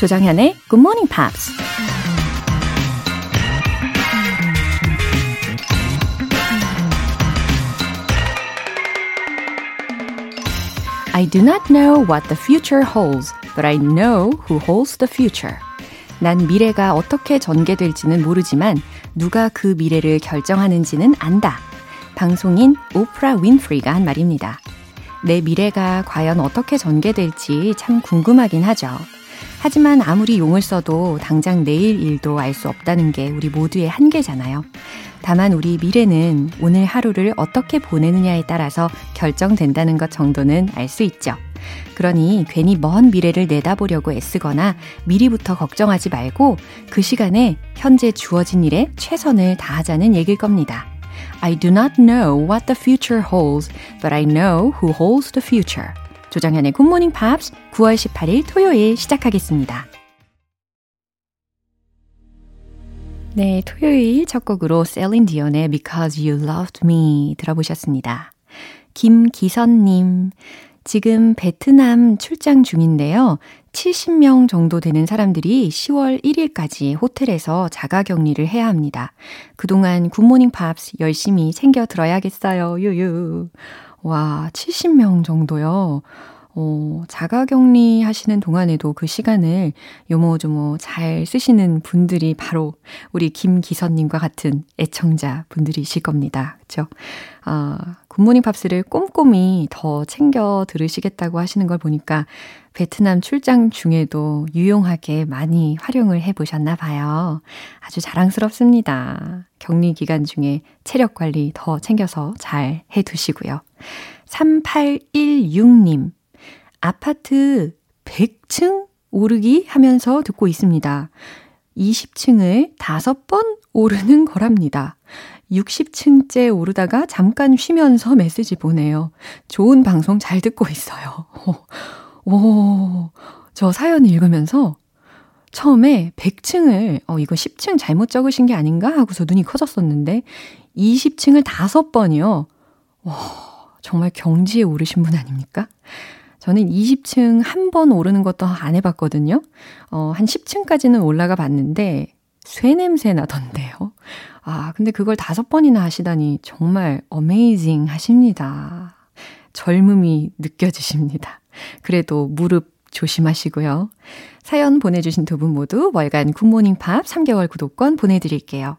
조정현의 Good Morning Pops. I do not know what the future holds, but I know who holds the future. 난 미래가 어떻게 전개될지는 모르지만 누가 그 미래를 결정하는지는 안다. 방송인 오프라 윈프리가 한 말입니다. 내 미래가 과연 어떻게 전개될지 참 궁금하긴 하죠. 하지만 아무리 용을 써도 당장 내일 일도 알 수 없다는 게 우리 모두의 한계잖아요. 다만 우리 미래는 오늘 하루를 어떻게 보내느냐에 따라서 결정된다는 것 정도는 알 수 있죠. 그러니 괜히 먼 미래를 내다보려고 애쓰거나 미리부터 걱정하지 말고 그 시간에 현재 주어진 일에 최선을 다하자는 얘기일 겁니다. I do not know what the future holds, but I know who holds the future. Good Morning Pops 9월 18일 토요일 시작하겠습니다. 네, 토요일 첫 곡으로 셀린 디언의 Because You Loved Me 들어보셨습니다. 김기선님, 지금 베트남 출장 중인데요. 70명 정도 되는 사람들이 10월 1일까지 호텔에서 자가 격리를 해야 합니다. 그동안 굿모닝 팝스 열심히 챙겨 들어야겠어요. 유유. 와, 70명 정도요. 어, 자가 격리 하시는 동안에도 그 시간을 요모조모 잘 쓰시는 분들이 바로 우리 김기선님과 같은 애청자 분들이실 겁니다. 그쵸? 아, 굿모닝 팝스를 꼼꼼히 더 챙겨 들으시겠다고 하시는 걸 보니까 베트남 출장 중에도 유용하게 많이 활용을 해 보셨나 봐요. 아주 자랑스럽습니다. 격리 기간 중에 체력 관리 더 챙겨서 잘 해 두시고요. 3816님, 아파트 100층 오르기 하면서 듣고 있습니다. 20층을 5번 오르는 거랍니다. 60층째 오르다가 잠깐 쉬면서 메시지 보내요. 좋은 방송 잘 듣고 있어요. 오, 저 사연 읽으면서 처음에 100층을, 어, 이거 10층 잘못 적으신 게 아닌가 하고서 눈이 커졌었는데, 20층을 5번이요. 와, 정말 경지에 오르신 분 아닙니까? 저는 20층 한 번 오르는 것도 안 해봤거든요. 어, 한 10층까지는 올라가 봤는데, 쇠 냄새 나던데요. 아, 근데 그걸 다섯 번이나 하시다니 정말 어메이징 하십니다. 젊음이 느껴지십니다. 그래도 무릎 조심하시고요. 사연 보내주신 두 분 모두 월간 굿모닝 팝스 3개월 구독권 보내드릴게요.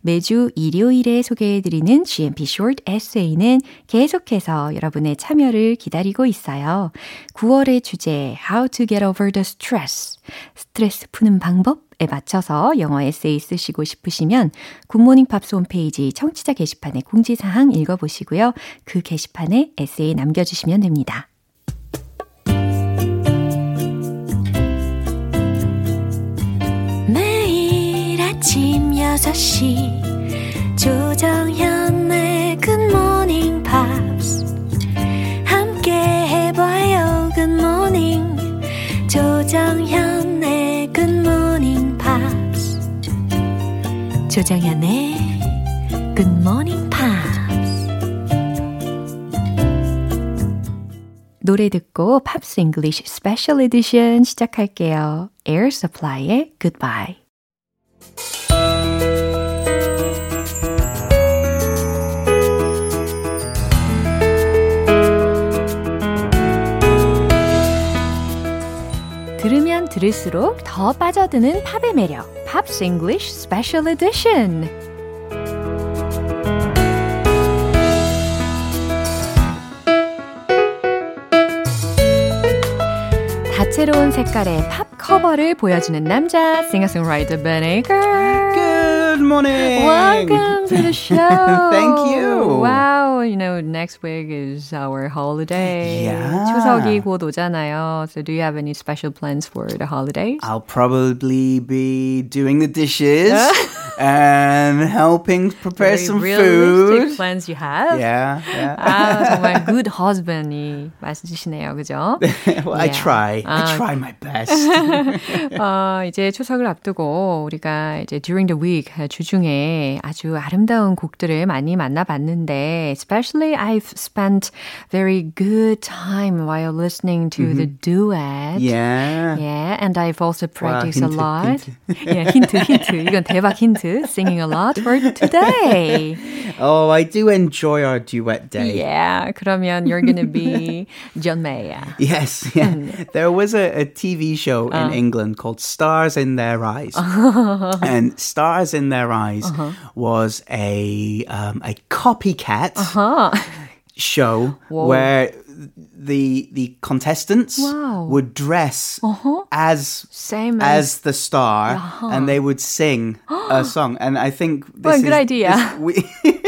매주 일요일에 소개해드리는 GMP Short Essay는 계속해서 여러분의 참여를 기다리고 있어요. 9월의 주제 How to get over the stress 스트레스 푸는 방법 에 맞춰서 영어 에세이 쓰시고 싶으시면 굿모닝 팝스 홈페이지 청취자 게시판에 공지사항 읽어보시고요. 그 게시판에 에세이 남겨주시면 됩니다. 아침 6시 조정현의 굿모닝 팝스 함께 해봐요 굿모닝 조정현의 굿모닝 팝스 조정현의 굿모닝 팝스 노래 듣고 Pops English Special Edition 시작할게요. Air Supply의 Goodbye 들을수록 더 빠져드는 팝의 매력. 팝스 잉글리쉬 스페셜 에디션. 다채로운 색깔의 팝 커버를 보여주는 남자, 싱어송라이터 Aker. Good morning. Welcome to the show. Thank you. Wow, you know, next week is our holiday. Yeah. 추석이 곧 오잖아요. So do you have any special plans for the holidays? I'll probably be doing the dishes and helping prepare Very some realistic food. plans you have. Yeah, yeah. 아, 정말 good husband이 말씀주시네요. 그죠? well, I Yeah. try. 아. I try my best. 어, 이제 추석을 앞두고 우리가 이제 during the week 주중에 아주 아름다운 곡들을 많이 만나봤는데 especially I've spent very good time while listening to the duet. yeah. Yeah, and I've also practiced a 힌트, lot. yeah, 힌트, 힌트. 이건 대박 힌트. Singing a lot for today. Oh, I do enjoy our duet day. Yeah, 그러면 you're gonna be John Mayer. Yes, yeah. Mm. There was a, a TV show Uh. in England called Stars in Their Eyes, and Stars in Their Eyes Uh-huh. was a um, a copycat Uh-huh. show where the the contestants Wow. would dress as Same as as the star, and they would sing a song. And I think this Well, is, good idea. this- we-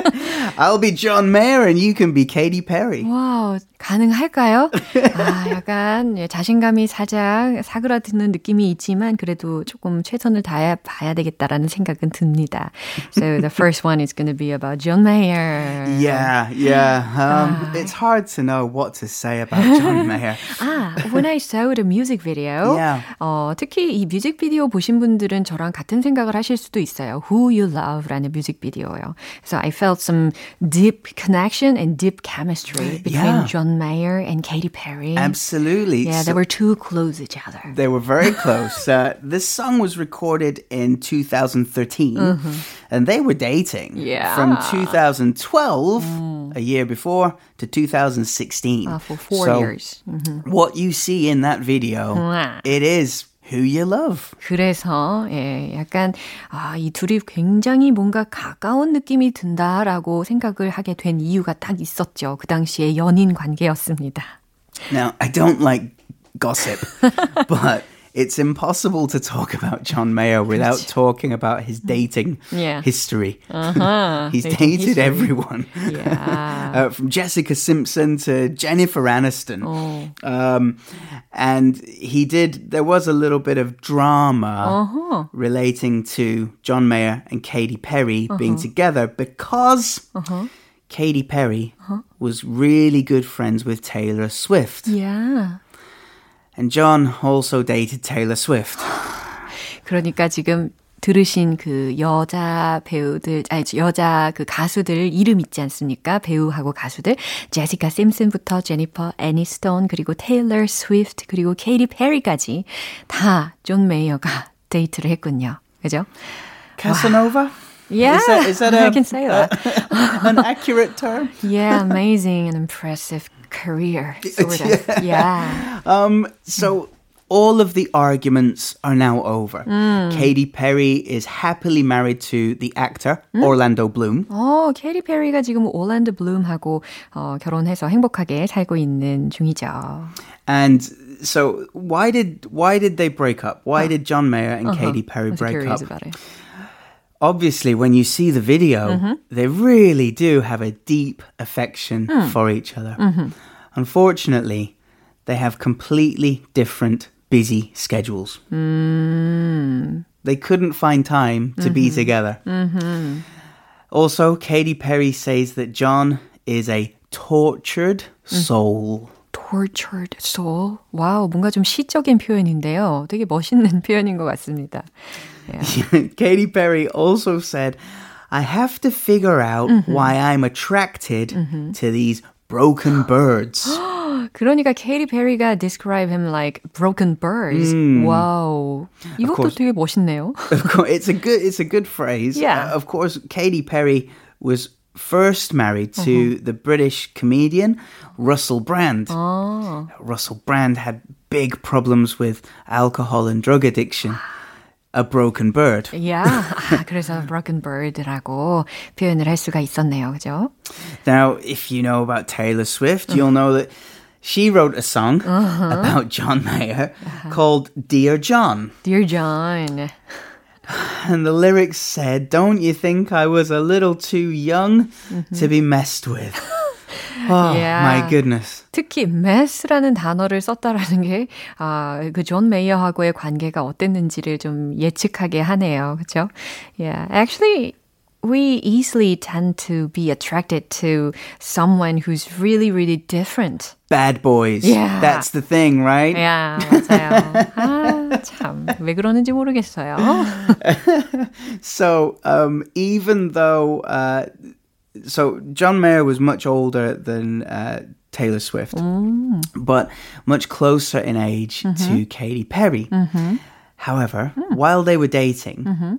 I'll be John Mayer, and you can be Katy Perry. 와우, 가능할까요? 아, 약간 예, 자신감이 살짝 사그라드는 느낌이 있지만 그래도 조금 최선을 다해 봐야 되겠다라는 생각은 듭니다. So the first one is going to be about John Mayer. Yeah, yeah. Um, Ah. it's hard to know what to say about John Mayer. 아, when I saw the music video, Yeah. 어, 특히 이 뮤직비디오 보신 분들은 저랑 같은 생각을 하실 수도 있어요. Who You Love라는 뮤직비디오예요. So I felt some deep connection and deep chemistry between Yeah. John Mayer and Katy Perry. Absolutely. Yeah, they were too close to each other. They were very close. Uh, this song was recorded in 2013, and they were dating Mm-hmm. Yeah. Mm. from 2012, a year before, to 2016. Uh, for four So years. Mm-hmm. What you see in that video, it is who you love. 그래서 예, 약간 아, 이 둘이 굉장히 뭔가 가까운 느낌이 든다라고 생각을 하게 된 이유가 딱 있었죠. 그 당시에 연인 관계였습니다. Now, I don't like gossip, but it's impossible to talk about John Mayer without talking about his dating Yeah. history. Uh-huh. He's Dating dated history. everyone. Yeah. uh, from Jessica Simpson to Jennifer Aniston. Oh. Um, and he did, there was a little bit of drama Uh-huh. relating to John Mayer and Katy Perry being Uh-huh. together because Katy Perry was really good friends with Taylor Swift. Yeah. And John also dated Taylor Swift. 그러니까 지금 들으신 그 여자 배우들, 아니, 여자 그 가수들 이름 있지 않습니까? 배우하고 가수들. 제시카 심슨부터 제니퍼 애니스톤, 그리고 테일러 스위프트, 그리고 케이티 페리까지 다 존 메이어가 데이트를 했군요. 그죠? Casanova? Yeah, Is that, is that I a, can say that. an accurate term? yeah, amazing and impressive career, sort of. Yeah. Um, so all of the arguments are now over. Katy Perry is happily married to the actor Orlando Bloom. 어, 케이티 페리가 지금 올랜드 블룸하고 어, 결혼해서 행복하게 살고 있는 중이죠. And so why did why did they break up? Why did John Mayer and Katy Perry I'm break curious up? about it. Obviously, when you see the video, they really do have a deep affection for each other. Unfortunately, they have completely different busy schedules. They couldn't find time to be together. Also, Katy Perry says that John is a tortured soul. tortured soul. 와우, 뭔가 좀 시적인 표현인데요. 되게 멋있는 표현인 것 같습니다. Katy Perry also said, I have to figure out why I'm attracted to these broken birds. 그러니까 케이티 페리가 describe him like broken birds. 와우. 이것도 course. 되게 멋있네요. of course, it's a good it's a good phrase. Yeah. Uh, of course, Katy Perry was first married to the British comedian Russell Brand. Russell Brand had big problems with alcohol and drug addiction. A broken bird. Yeah. 아, 그래서 broken bird라고 표현을 할 수가 있었네요. 그죠? Now, if you know about Taylor Swift, you'll know that she wrote a song about John Mayer called Dear John. Dear John. And the lyrics said, Don't you think I was a little too young to be messed with? Oh, yeah. my goodness. 특히 mess라는 단어를 썼다라는 게, 아, 그존 메이어하고의 관계가 어땠는지를 좀 예측하게 하네요. 그죠? Yeah. Actually, we easily tend to be attracted to someone who's really, really different. Bad boys. Yeah. That's the thing, right? Yeah, 맞아요. 아, 참. 왜 그러는지 모르겠어요. so, um, even though, uh, so John Mayer was much older than uh, Taylor Swift, mm. but much closer in age mm-hmm. to Katy Perry. Mm-hmm. However, mm. while they were dating, mm-hmm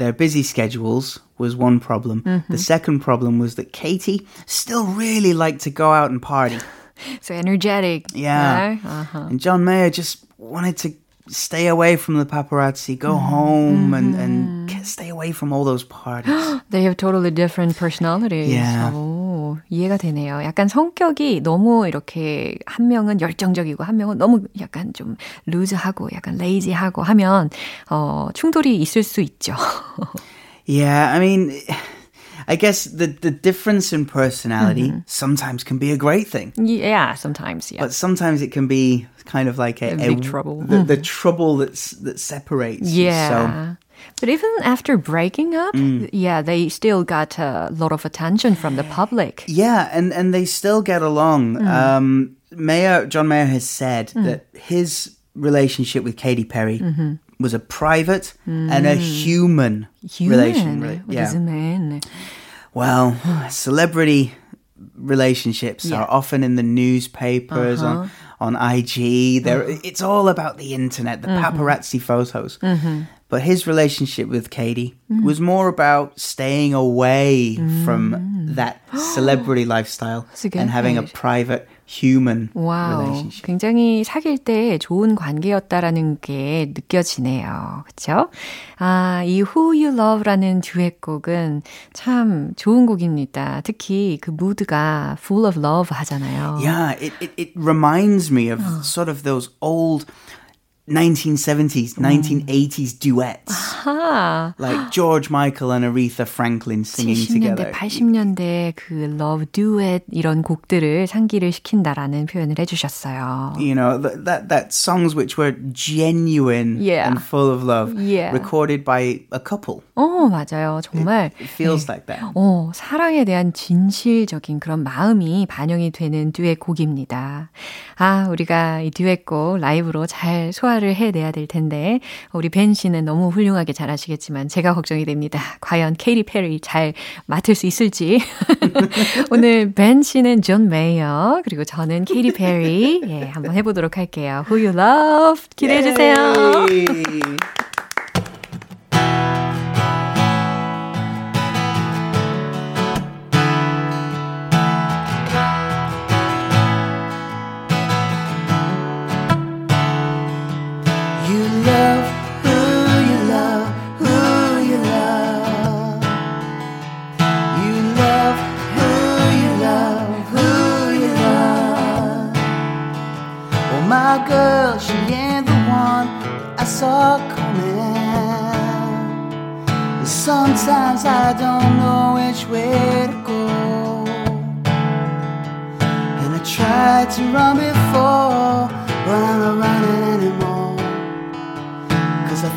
their busy schedules was one problem. Mm-hmm. The second problem was that Katie still really liked to go out and party. so energetic. Yeah. Uh-huh. And John Mayer just wanted to stay away from the paparazzi, go mm-hmm. home and, and mm-hmm. stay away from all those parties. they have totally different personalities. Yeah. 오, 이해가 되네요. 약간 성격이 너무 이렇게 한 명은 열정적이고 한 명은 너무 약간 좀 루즈하고 약간 레이지하고 하면 어, 충돌이 있을 수 있죠. yeah, I mean I guess the the difference in personality mm-hmm. sometimes can be a great thing. Yeah, sometimes, yeah. But sometimes it can be kind of like a, a trouble. The, the, trouble that's that separates. Yeah. But even after breaking up, mm. yeah, they still got a lot of attention from the public. Yeah, and, and they still get along. Mm. Um, Mayer, John Mayer has said mm. that his relationship with Katy Perry mm-hmm. was a private and a human, human. relation. What yeah. does it mean? Well, celebrity relationships yeah. are often in the newspapers uh-huh. on on IG. There, uh-huh. it's all about the internet, the mm-hmm. paparazzi photos. Mm-hmm. But his relationship with Katie mm. was more about staying away mm. from that celebrity lifestyle and having a private human 와우, relationship. 굉장히 사귈 때 좋은 관계였다라는 게 느껴지네요. 그렇죠? 아, 이 Who You Love라는 듀엣곡은 참 좋은 곡입니다. 특히 그 무드가 full of love 하잖아요. Yeah, it it, it reminds me of 어. sort of those old 1970s, 1980s duets. 아하. Like George Michael and Aretha Franklin singing 70년대, together. 80년대 그 love duet 이런 곡들을 상기를 시킨다라는 표현을 해주셨어요. You know, that, that, that songs which were genuine yeah. and full of love. Yeah. Recorded by a couple. 어, 맞아요. 정말. It, it feels 네. like that. 어, 사랑에 대한 진실적인 그런 마음이 반영이 되는 듀엣 곡입니다. 아, 우리가 이 듀엣곡 라이브로 잘 소화를 해내야 될 텐데, 우리 벤 씨는 너무 훌륭하게 잘하시겠지만, 제가 걱정이 됩니다. 과연 케이티 페리 잘 맡을 수 있을지. 오늘 벤 씨는 존 메이어, 그리고 저는 케이티 페리, 예, 한번 해보도록 할게요. Who You Love 기대해 주세요.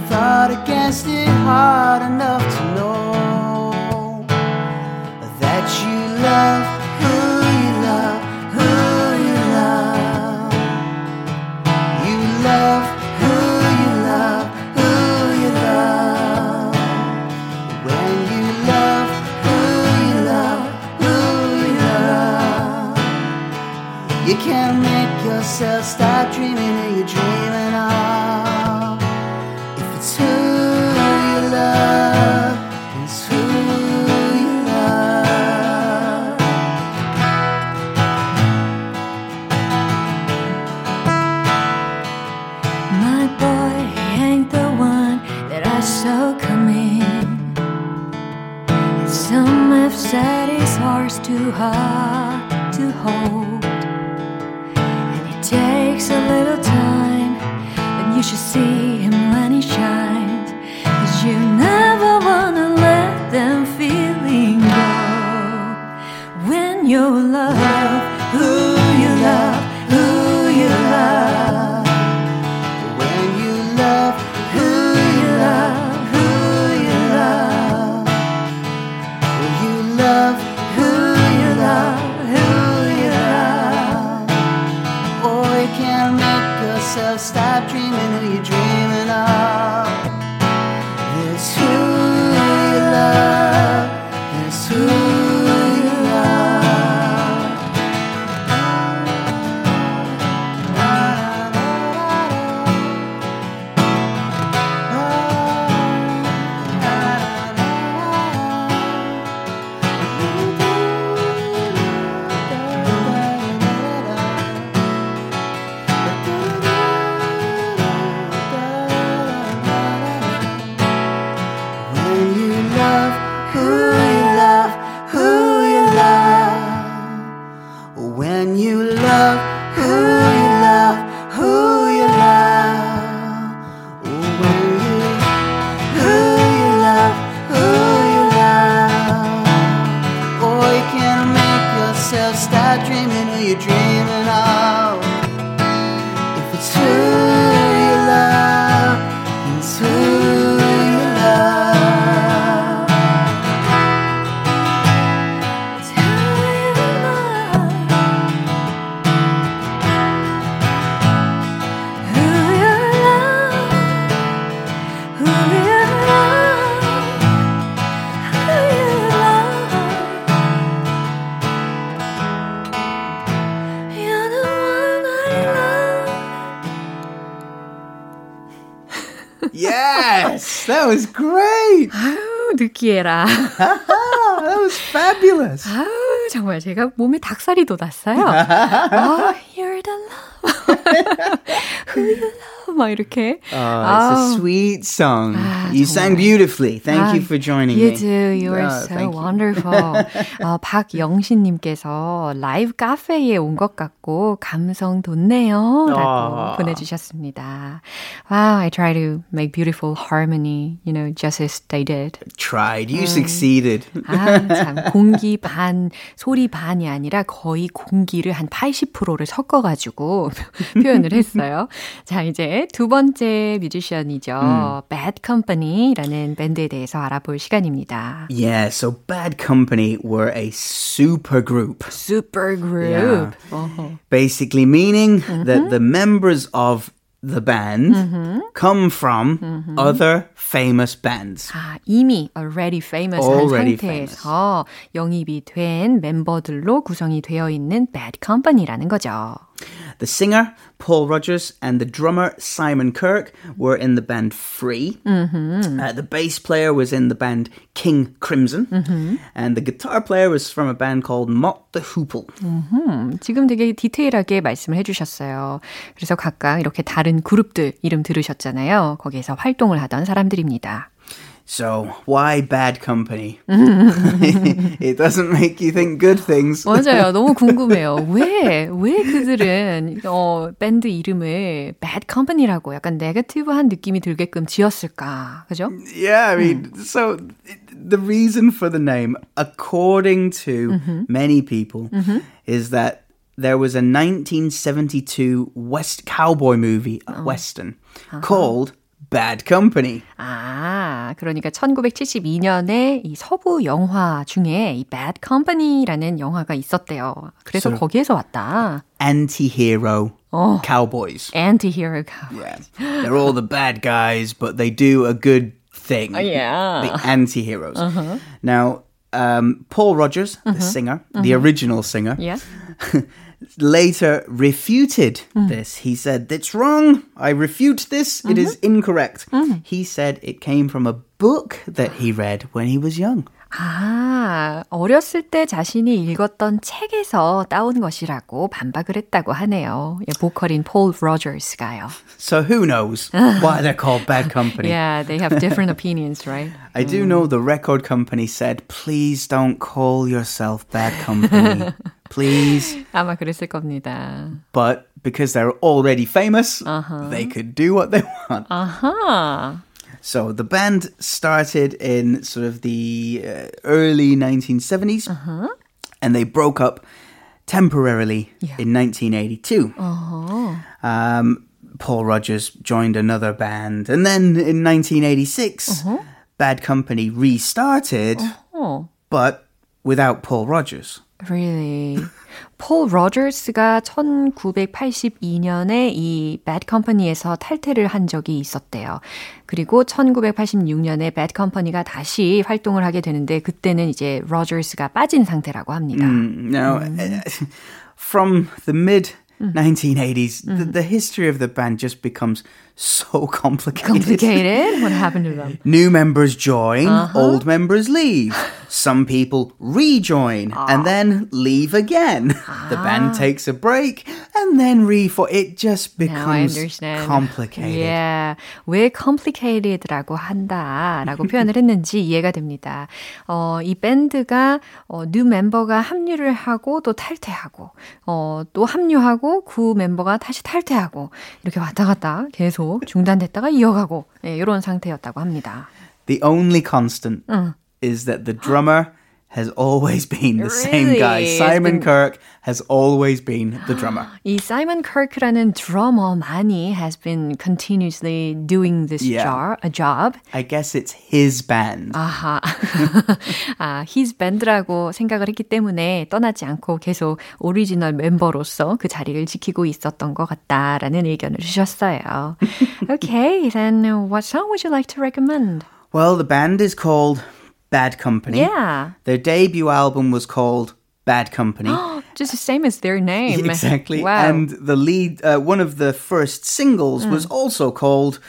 Thought against it hard enough to know that you love hard to hold. And it takes a little time, and you should see 해라. that was fabulous. 아유, 정말 제가 몸에 닭살이 돋았어요. 아, you're the love. Who you love. 막 이렇게. Oh, it's a sweet song. Ah, you sang 정말. beautifully. Thank 아, you for joining you me. do. You are Oh, so you. wonderful. 어, 박영신님께서 라이브 카페에 온 것 같고 감성 돋네요. 라고 아. 보내주셨습니다. Wow, I try to make beautiful harmony, you know, just as they did. Tried. You succeeded. 아, 참. 공기 반, 소리 반이 아니라 거의 공기를 한 80%를 섞어가지고 표현을 했어요. 자, 이제 두 번째 뮤지션이죠. Bad Company라는 밴드에 대해서 알아볼 시간입니다. Yeah, so Bad Company were a super group. Super group. Yeah. 어허. Basically meaning Mm-hmm. that the members of the band come from Mm-hmm. other famous bands. 아, 이미 already famous Already 한 상태에서 영입이 된 멤버들로 구성이 되어 있는 Bad Company라는 거죠. The singer, Paul Rogers, and the drummer, Simon Kirk, were in the band Free. Uh, the bass player was in the band King Crimson. And the guitar player was from a band called Mott the Hoople. 음, 지금 되게 디테일하게 말씀을 해주셨어요. 그래서 각각 이렇게 다른 그룹들 이름 들으셨잖아요. 거기에서 활동을 하던 사람들입니다. So, why bad company? it doesn't make you think good things. 맞아요. 너무 궁금해요. 왜, 왜 그들은, 어, 밴드 이름을 Bad Company라고 약간 네거티브한 느낌이 들게끔 지었을까. 그죠? Yeah, I mean, so it- the reason for the name, according to many people, is that there was a 1972 West cowboy movie, a western, called Bad Company. 아, 그러니까 1972년에 이 서부 영화 중에 이 Bad Company라는 영화가 있었대요. 그래서 So- 거기에서 왔다. Anti-hero Oh. cowboys. Anti-hero cowboy. Yeah, they're all the bad guys, but they do a good thing. yeah. the anti-heroes. Now, um, Paul Rogers, the mm-hmm. singer, the mm-hmm. original singer, Yeah. later refuted mm. this. He said, That's wrong. I refute this. It is mm-hmm. incorrect. Mm. He said it came from a book that he read when he was young. 아, 어렸을 때 자신이 읽었던 책에서 따온 것이라고 반박을 했다고 하네요. 예, 보컬인 폴 로저스가요. So who knows why they're called Bad Company? Yeah, they have different opinions, right? I do know the record company said, Please don't call yourself Bad Company. Please. 아마 그랬을 겁니다. But because they're already famous, they could do what they want. 아하. So the band started in sort of the uh, early 1970s, and they broke up temporarily Yeah. in 1982. Um, Paul Rogers joined another band. And then in 1986, uh-huh. Bad Company restarted, uh-huh. but without Paul Rogers. Really? 폴 로저스가 1982년에 이 Bad Company에서 탈퇴를 한 적이 있었대요. 그리고 1986년에 Bad Company가 다시 활동을 하게 되는데 그때는 이제 로저스가 빠진 상태라고 합니다. Mm, now, 음. from the mid 1980s, mm. the, the, history of the band just becomes so complicated. Complicated? What happened to them? New members join, uh-huh. old members leave. Some people rejoin ah. and then leave again. Ah. The band ah. takes a break and then reform. It just becomes complicated. Yeah. 왜 complicated라고 한다라고 표현을 했는지 이해가 됩니다. 어, 이 밴드가 어, 뉴 멤버가 합류를 하고 또 탈퇴하고 어, 또 합류하고 구 멤버가 다시 탈퇴하고 이렇게 왔다 갔다 계속 중단됐다가 이어가고 예, 이런 상태였다고 합니다. The only constant 응. is that the drummer has always been the really? same guy. Simon been... Kirk has always been the drummer. 이 Simon Kirk라는 drummer만이 has been continuously doing this yeah. job, a job. I guess it's his band. 아하. 아, his band라고 생각을 했기 때문에 떠나지 않고 계속 오리지널 멤버로서 그 자리를 지키고 있었던 것 같다라는 의견을 주셨어요. okay, then what song would you like to recommend? Well, the band is called Bad Company. Yeah. Their debut album was called Bad Company. Just the same as their name. Exactly. Wow. And the lead, uh, one of the first singles mm. was also called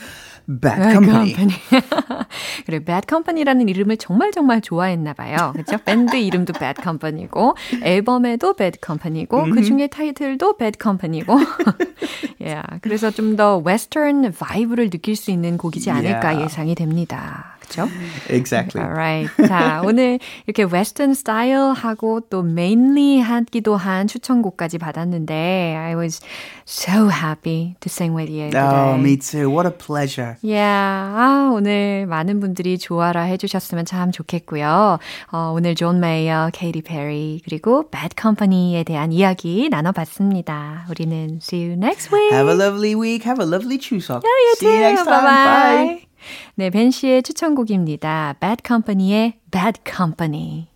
Bad, Bad Company. company. 그래, Bad Company라는 이름을 정말 정말 좋아했나 봐요. 그렇죠? 밴드 이름도 Bad Company고 앨범에도 Bad Company고 mm-hmm. 그 중에 타이틀도 Bad Company고. yeah, 그래서 좀 더 웨스턴 바이브를 느낄 수 있는 곡이지 않을까 yeah. 예상이 됩니다. 그렇죠? Exactly. Alright. 자, 오늘 이렇게 western 스타일하고 또 manly 하기도 한 추천곡까지 받았는데 I was so happy to sing with you today. Oh, me too. What a pleasure. Yeah. 아, 오늘 많은 분들이 좋아라 해주셨으면 참 좋겠고요. 어, 오늘 존 메이어, 케이티 페리 그리고 Bad Company에 대한 이야기 나눠봤습니다. 우리는 see you next week. Have a lovely week. Have a lovely 추석. Yeah, you see too. you next time. Bye-bye. Bye. 네, 벤 씨의 추천곡입니다. Bad Company의 Bad Company.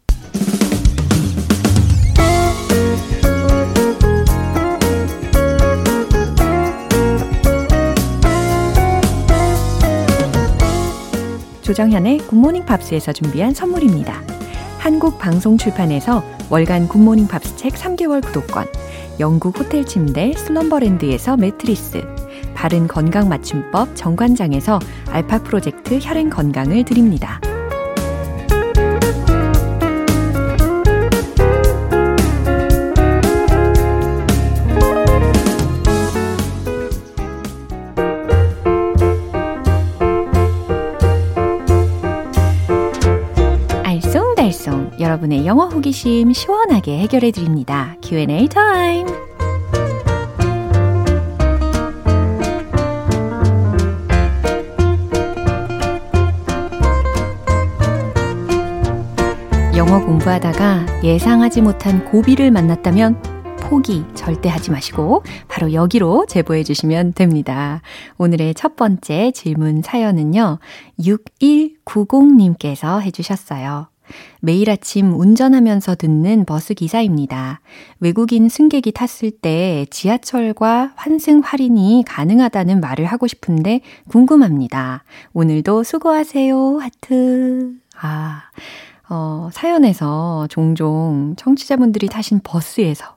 조정현의 굿모닝 팝스에서 준비한 선물입니다. 한국 방송 출판에서 월간 굿모닝 팝스 책 3개월 구독권, 영국 호텔 침대 슬럼버랜드에서 매트리스, 바른 건강 맞춤법 정관장에서 알파 프로젝트 혈행 건강을 드립니다. 여러분의 영어 호기심 시원하게 해결해 드립니다. Q&A 타임. 공부하다가 예상하지 못한 고비를 만났다면 포기 절대 하지 마시고 바로 여기로 제보해 주시면 됩니다. 오늘의 첫 번째 질문 사연은요. 6190님께서 해주셨어요. 매일 아침 운전하면서 듣는 버스 기사입니다. 외국인 승객이 탔을 때 지하철과 환승 할인이 가능하다는 말을 하고 싶은데 궁금합니다. 오늘도 수고하세요. 하트. 아. 어, 사연에서 종종 청취자분들이 타신 버스에서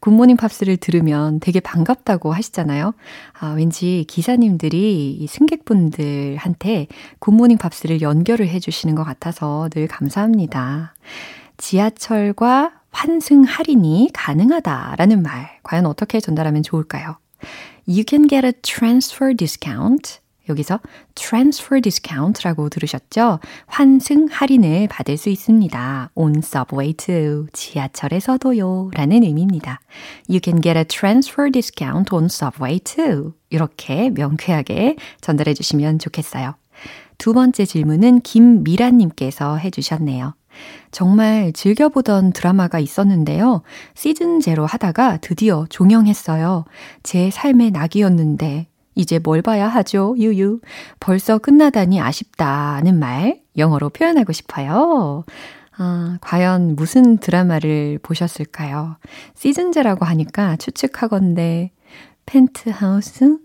굿모닝 팝스를 들으면 되게 반갑다고 하시잖아요. 아, 왠지 기사님들이 이 승객분들한테 굿모닝 팝스를 연결을 해주시는 것 같아서 늘 감사합니다. 지하철과 환승 할인이 가능하다라는 말, 과연 어떻게 전달하면 좋을까요? You can get a transfer discount 여기서 transfer discount라고 들으셨죠? 환승 할인을 받을 수 있습니다. on subway too. 지하철에서도요. 라는 의미입니다. You can get a transfer discount on subway too. 이렇게 명쾌하게 전달해 주시면 좋겠어요. 두 번째 질문은 김미라님께서 해주셨네요. 정말 즐겨보던 드라마가 있었는데요. 시즌 제로 하다가 드디어 종영했어요. 제 삶의 낙이었는데 이제 뭘 봐야 하죠? 유유. 벌써 끝나다니 아쉽다는 말 영어로 표현하고 싶어요. 아, 과연 무슨 드라마를 보셨을까요? 시즌제라고 하니까 추측하건데 펜트하우스,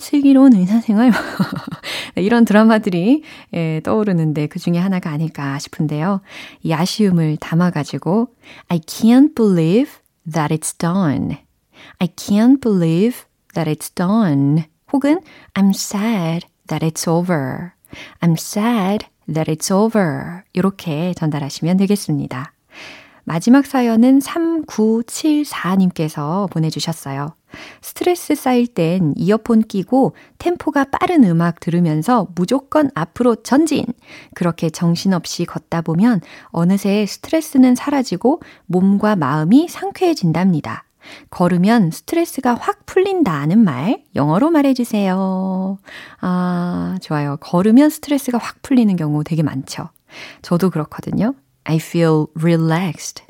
슬기로운 의사생활 이런 드라마들이 예, 떠오르는데 그 중에 하나가 아닐까 싶은데요. 이 아쉬움을 담아가지고 I can't believe that it's done. I can't believe that it's done. 혹은 I'm sad that it's over. I'm sad that it's over. 이렇게 전달하시면 되겠습니다. 마지막 사연은 3974님께서 보내주셨어요. 스트레스 쌓일 땐 이어폰 끼고 템포가 빠른 음악 들으면서 무조건 앞으로 전진! 그렇게 정신없이 걷다 보면 어느새 스트레스는 사라지고 몸과 마음이 상쾌해진답니다. 걸으면 스트레스가 확 풀린다는 말 영어로 말해주세요. 아, 좋아요. 걸으면 스트레스가 확 풀리는 경우 되게 많죠. 저도 그렇거든요. I feel relaxed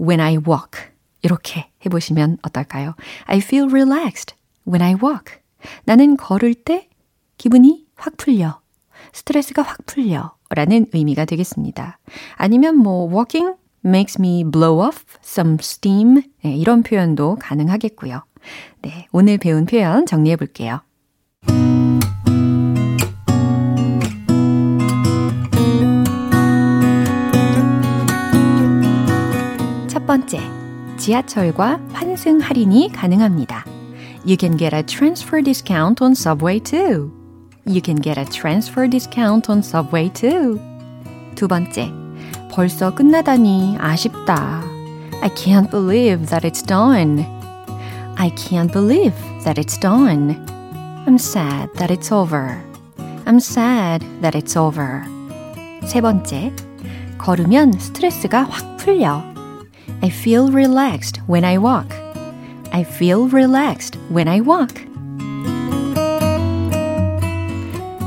when I walk. 이렇게 해보시면 어떨까요? I feel relaxed when I walk. 나는 걸을 때 기분이 확 풀려. 스트레스가 확 풀려. 라는 의미가 되겠습니다. 아니면 뭐 walking makes me blow off some steam. 네, 이런 표현도 가능하겠고요. 네, 오늘 배운 표현 정리해 볼게요. 첫 번째, 지하철과 환승 할인이 가능합니다. You can get a transfer discount on subway too. You can get a transfer discount on subway too. 두 번째, 벌써 끝나다니 아쉽다. I can't believe that it's done. I can't believe that it's done. I'm sad that it's over. I'm sad that it's over. 세 번째, 걸으면 스트레스가 확 풀려. I feel relaxed when I walk. I feel relaxed when I walk.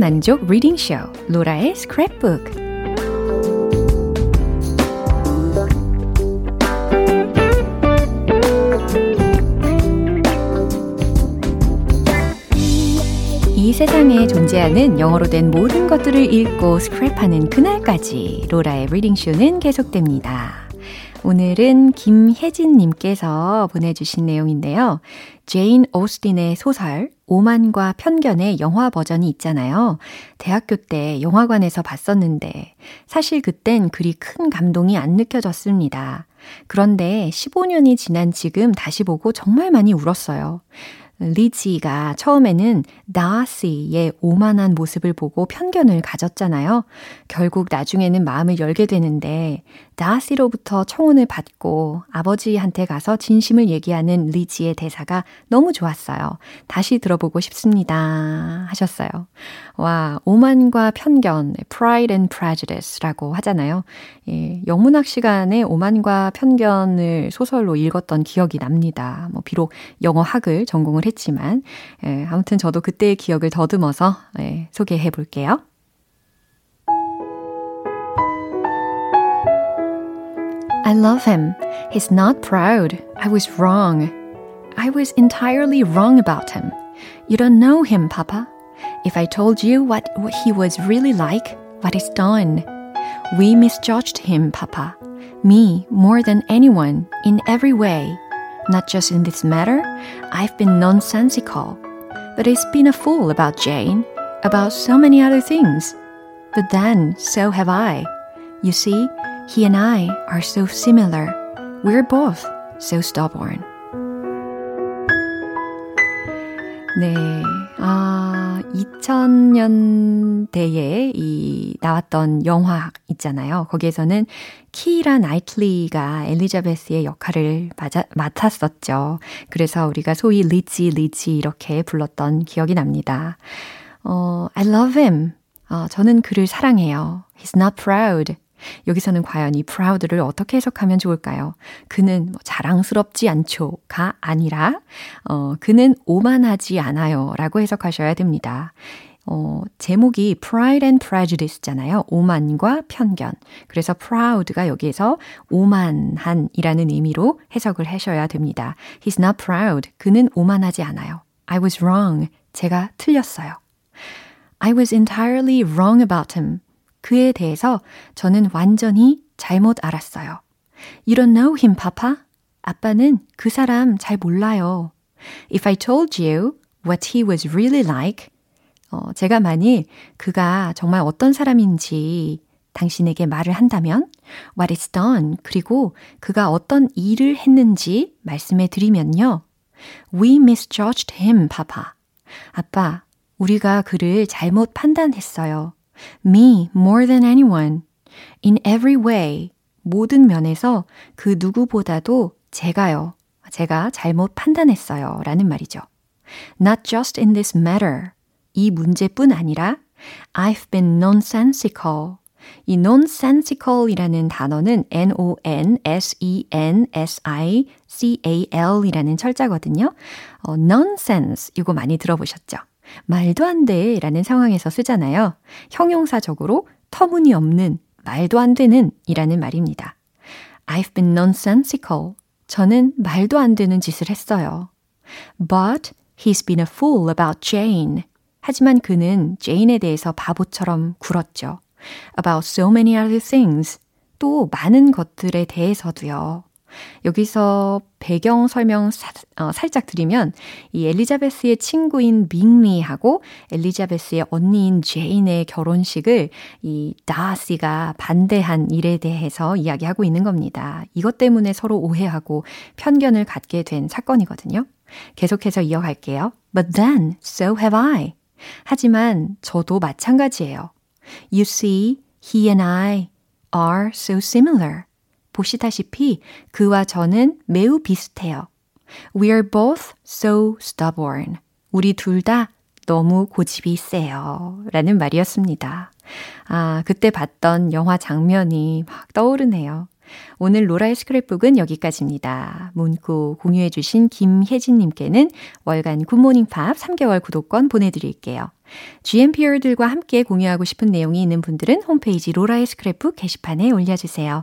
만족 리딩 쇼 로라의 스크랩북 이 세상에 존재하는 영어로 된 모든 것들을 읽고 스크랩하는 그날까지 로라의 reading 쇼는 계속됩니다. 오늘은 김혜진님께서 보내주신 내용인데요. 제인 오스틴의 소설 오만과 편견의 영화 버전이 있잖아요. 대학교 때 영화관에서 봤었는데 사실 그땐 그리 큰 감동이 안 느껴졌습니다. 그런데 15년이 지난 지금 다시 보고 정말 많이 울었어요. 리지가 처음에는 다시의 오만한 모습을 보고 편견을 가졌잖아요. 결국 나중에는 마음을 열게 되는데 다시로부터 청혼을 받고 아버지한테 가서 진심을 얘기하는 리지의 대사가 너무 좋았어요. 다시 들어보고 싶습니다. 하셨어요. 와, 오만과 편견, pride and prejudice라고 하잖아요. 예, 영문학 시간에 오만과 편견을 소설로 읽었던 기억이 납니다. 뭐, 비록 영어학을 전공을 했지만, 예, 아무튼 저도 그때의 기억을 더듬어서 예, 소개해 볼게요. I love him. He's not proud. I was wrong. I was entirely wrong about him. You don't know him, Papa. If I told you what he was really like, what is done? We misjudged him, Papa. Me more than anyone, in every way. Not just in this matter, I've been nonsensical. But he's been a fool about Jane, about so many other things. But then, so have I. You see, he and I are so similar. We're both so stubborn. 네. 아, 2000년대에 이 나왔던 영화 있잖아요. 거기에서는 키라 나이틀리가 엘리자베스의 역할을 맞아, 맡았었죠. 그래서 우리가 소위 리치 리치 이렇게 불렀던 기억이 납니다. 어, I love him. 어, 저는 그를 사랑해요. He's not proud. 여기서는 과연 이 proud를 어떻게 해석하면 좋을까요? 그는 뭐 자랑스럽지 않죠가 아니라 어, 그는 오만하지 않아요 라고 해석하셔야 됩니다. 어, 제목이 Pride and Prejudice잖아요. 오만과 편견. 그래서 proud가 여기에서 오만한이라는 의미로 해석을 하셔야 됩니다. He's not proud. 그는 오만하지 않아요. I was wrong. 제가 틀렸어요. I was entirely wrong about him. 그에 대해서 저는 완전히 잘못 알았어요. You don't know him, Papa? 아빠는 그 사람 잘 몰라요. If I told you what he was really like, 어, 제가 만일 그가 정말 어떤 사람인지 당신에게 말을 한다면, what is done, 그리고 그가 어떤 일을 했는지 말씀해 드리면요. We misjudged him, Papa. 아빠, 우리가 그를 잘못 판단했어요. Me more than anyone. In every way. 모든 면에서 그 누구보다도 제가요. 제가 잘못 판단했어요. 라는 말이죠. Not just in this matter. 이 문제뿐 아니라 I've been nonsensical. 이 nonsensical 이라는 단어는 N-O-N-S-E-N-S-I-C-A-L 이라는 철자거든요. 어, nonsense 이거 많이 들어보셨죠? 말도 안 돼 라는 상황에서 쓰잖아요. 형용사적으로 터무니없는, 말도 안 되는 이라는 말입니다. I've been nonsensical. 저는 말도 안 되는 짓을 했어요. But he's been a fool about Jane. 하지만 그는 제인에 대해서 바보처럼 굴었죠. About so many other things. 또 많은 것들에 대해서도요. 여기서 배경 설명 사, 어, 살짝 드리면 이 엘리자베스의 친구인 밍리하고 엘리자베스의 언니인 제인의 결혼식을 이 다시가 반대한 일에 대해서 이야기하고 있는 겁니다. 이것 때문에 서로 오해하고 편견을 갖게 된 사건이거든요. 계속해서 이어갈게요. But then, so have I. 하지만 저도 마찬가지예요. You see, he and I are so similar. 보시다시피 그와 저는 매우 비슷해요. We are both so stubborn. 우리 둘 다 너무 고집이 세요. 라는 말이었습니다. 아, 그때 봤던 영화 장면이 막 떠오르네요. 오늘 로라의 스크랩북은 여기까지입니다. 문구 공유해주신 김혜진님께는 월간 굿모닝 팝 3개월 구독권 보내드릴게요. GMPR들과 함께 공유하고 싶은 내용이 있는 분들은 홈페이지 로라의 스크랩북 게시판에 올려주세요.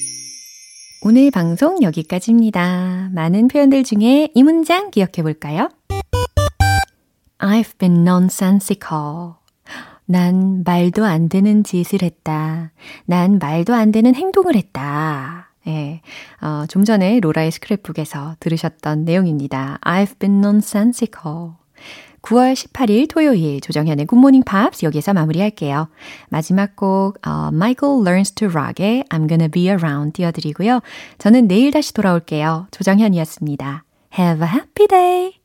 오늘 방송 여기까지입니다. 많은 표현들 중에 이 문장 기억해 볼까요? I've been nonsensical. 난 말도 안 되는 짓을 했다. 난 말도 안 되는 행동을 했다. 예, 어, 좀 전에 로라의 스크랩북에서 들으셨던 내용입니다. I've been nonsensical. 9월 18일 토요일 조정현의 굿모닝 팝스 여기서 마무리할게요. 마지막 곡 어, Michael Learns to Rock의 I'm Gonna Be Around 띄워드리고요. 저는 내일 다시 돌아올게요. 조정현이었습니다. Have a happy day!